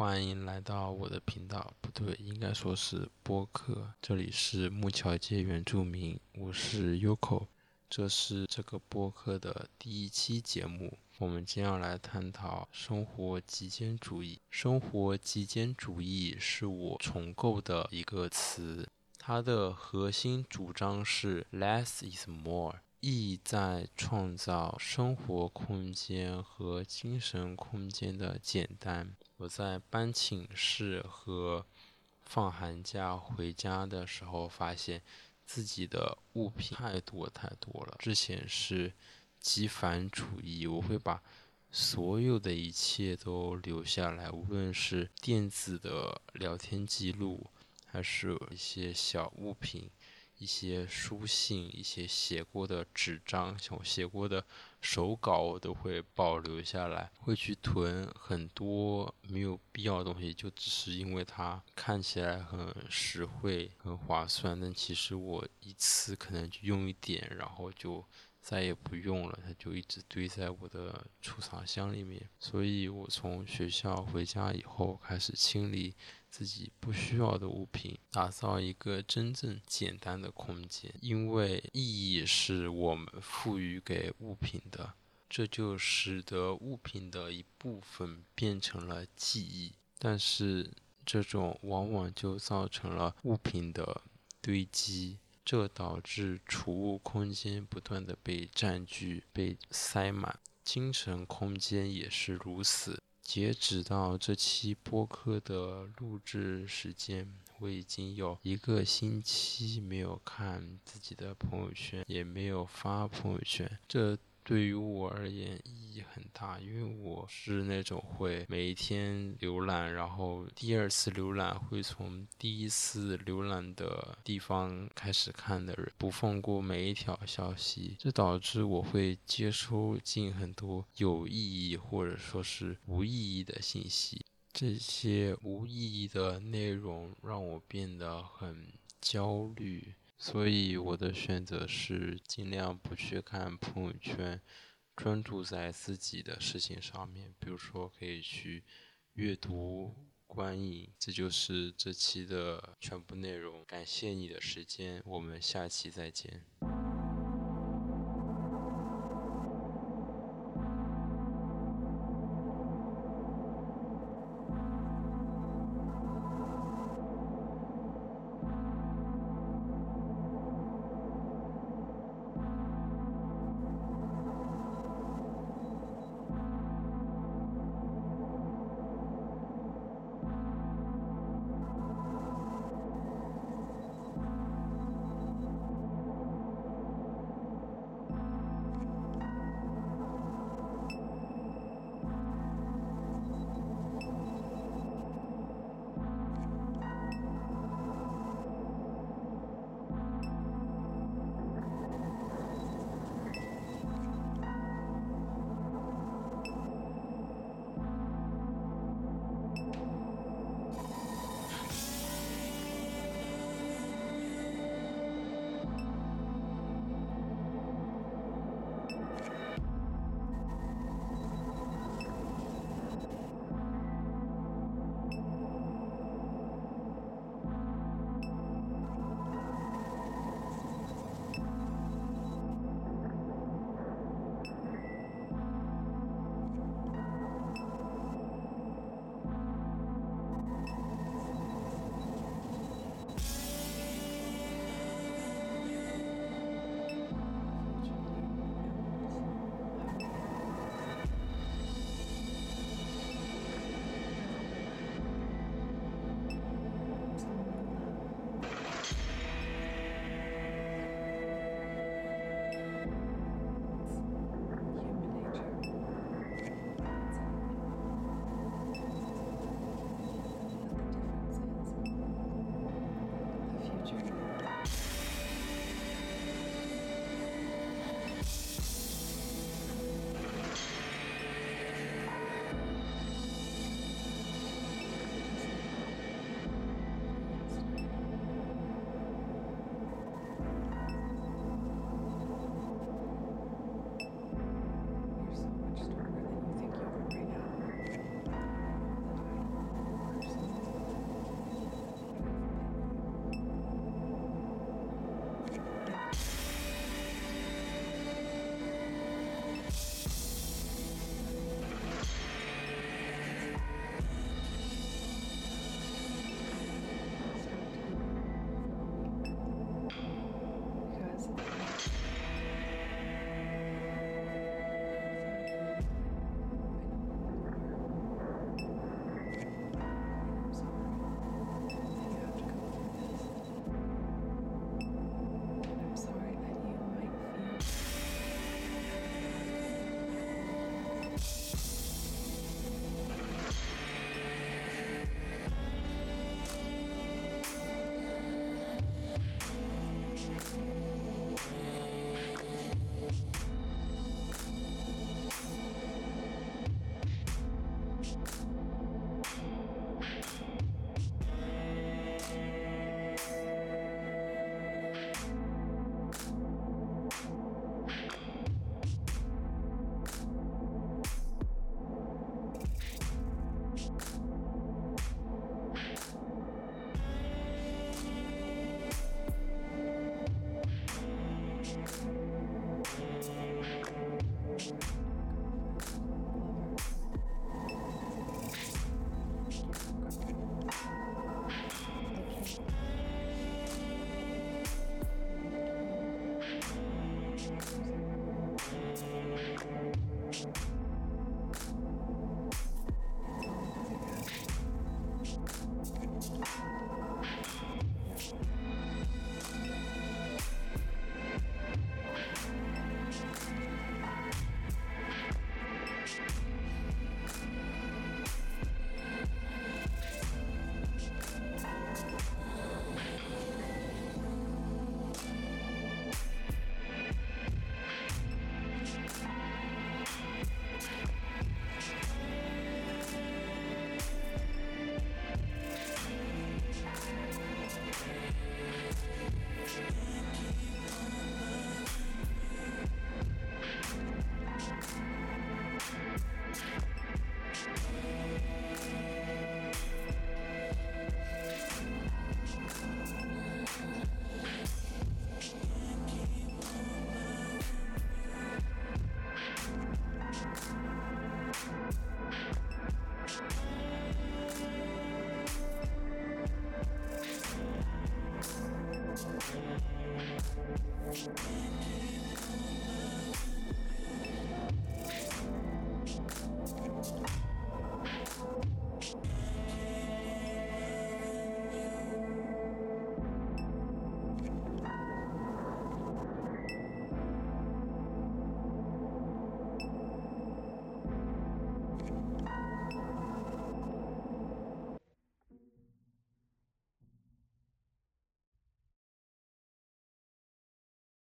欢迎来到我的频道，不对，应该说是播客。这里是木桥街原住民，我是 Yoko，这是这个播客的第一期节目。我们今天要来探讨生活极简主义。生活极简主义是我重构的一个词，它的核心主张是 less is more。意在创造生活空间和精神空间的简单。我在搬寝室和放寒假回家的时候，发现自己的物品太多太多了。之前是极繁主义，我会把所有的一切都留下来，无论是电子的聊天记录，还是一些小物品。一些书信，一些写过的纸张，像我写过的手稿，我都会保留下来。会去囤很多没有必要的东西，就只是因为它看起来很实惠、很划算。但其实我一次可能就用一点，然后就再也不用了，它就一直堆在我的储藏箱里面。所以我从学校回家以后，开始清理。自己不需要的物品，打造一个真正简单的空间。因为意义是我们赋予给物品的，这就使得物品的一部分变成了记忆。但是这种往往就造成了物品的堆积，这导致储物空间不断的被占据、被塞满，精神空间也是如此。截止到这期播客的录制时间，我已经有一个星期没有看自己的朋友圈，也没有发朋友圈。这。对于我而言意义很大，因为我是那种会每一天浏览，然后第二次浏览会从第一次浏览的地方开始看的人，不放过每一条消息。这导致我会接收进很多有意义或者说是无意义的信息。这些无意义的内容让我变得很焦虑。所以我的选择是尽量不去看朋友圈，专注在自己的事情上面，比如说可以去阅读、观影。这就是这期的全部内容，感谢你的时间，我们下期再见。